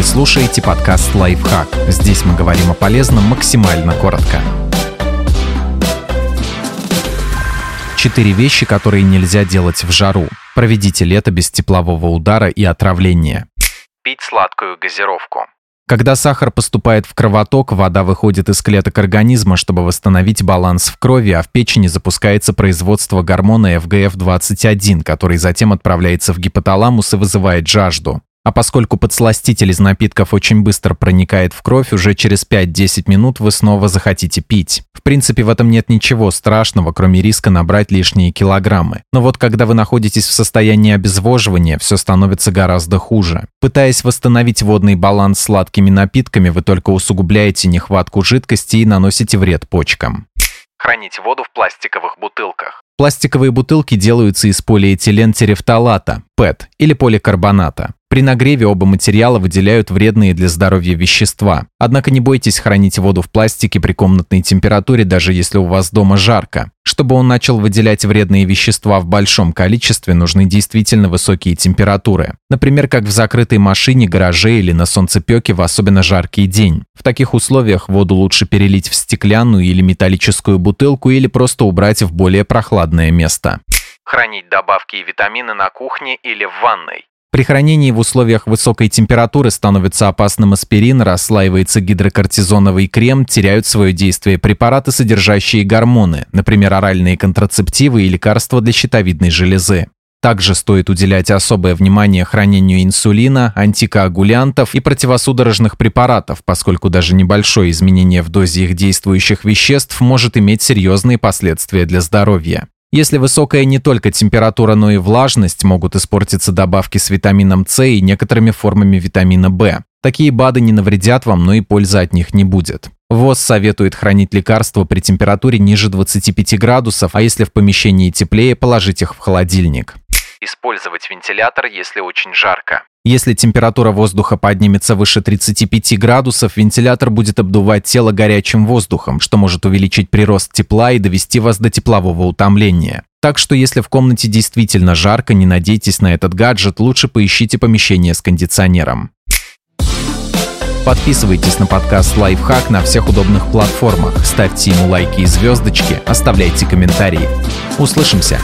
Вы слушаете подкаст «Лайфхак». Здесь мы говорим о полезном максимально коротко. Четыре вещи, которые нельзя делать в жару. Проведите лето без теплового удара и отравления. Пить сладкую газировку. Когда сахар поступает в кровоток, вода выходит из клеток организма, чтобы восстановить баланс в крови, а в печени запускается производство гормона FGF-21, который затем отправляется в гипоталамус и вызывает жажду. А поскольку подсластитель из напитков очень быстро проникает в кровь, уже через 5-10 минут вы снова захотите пить. В принципе, в этом нет ничего страшного, кроме риска набрать лишние килограммы. Но вот когда вы находитесь в состоянии обезвоживания, все становится гораздо хуже. Пытаясь восстановить водный баланс сладкими напитками, вы только усугубляете нехватку жидкости и наносите вред почкам. Хранить воду в пластиковых бутылках. Пластиковые бутылки делаются из полиэтилен-терефталата, ПЭТ, или поликарбоната. При нагреве оба материала выделяют вредные для здоровья вещества. Однако не бойтесь хранить воду в пластике при комнатной температуре, даже если у вас дома жарко. Чтобы он начал выделять вредные вещества в большом количестве, нужны действительно высокие температуры. Например, как в закрытой машине, гараже или на солнцепеке в особенно жаркий день. В таких условиях воду лучше перелить в стеклянную или металлическую бутылку или просто убрать в более прохладное место. Хранить добавки и витамины на кухне или в ванной. При хранении в условиях высокой температуры становится опасным аспирин, расслаивается гидрокортизоновый крем, теряют свое действие препараты, содержащие гормоны, например, оральные контрацептивы и лекарства для щитовидной железы. Также стоит уделять особое внимание хранению инсулина, антикоагулянтов и противосудорожных препаратов, поскольку даже небольшое изменение в дозе их действующих веществ может иметь серьезные последствия для здоровья. Если высокая не только температура, но и влажность, могут испортиться добавки с витамином С и некоторыми формами витамина В. Такие БАДы не навредят вам, но и пользы от них не будет. ВОЗ советует хранить лекарства при температуре ниже 25 градусов, а если в помещении теплее, положить их в холодильник. Использовать вентилятор, если очень жарко. Если температура воздуха поднимется выше 35 градусов, вентилятор будет обдувать тело горячим воздухом, что может увеличить прирост тепла и довести вас до теплового утомления. Так что если в комнате действительно жарко, не надейтесь на этот гаджет, лучше поищите помещение с кондиционером. Подписывайтесь на подкаст «Лайфхак» на всех удобных платформах, ставьте ему лайки и звездочки, оставляйте комментарии. Услышимся!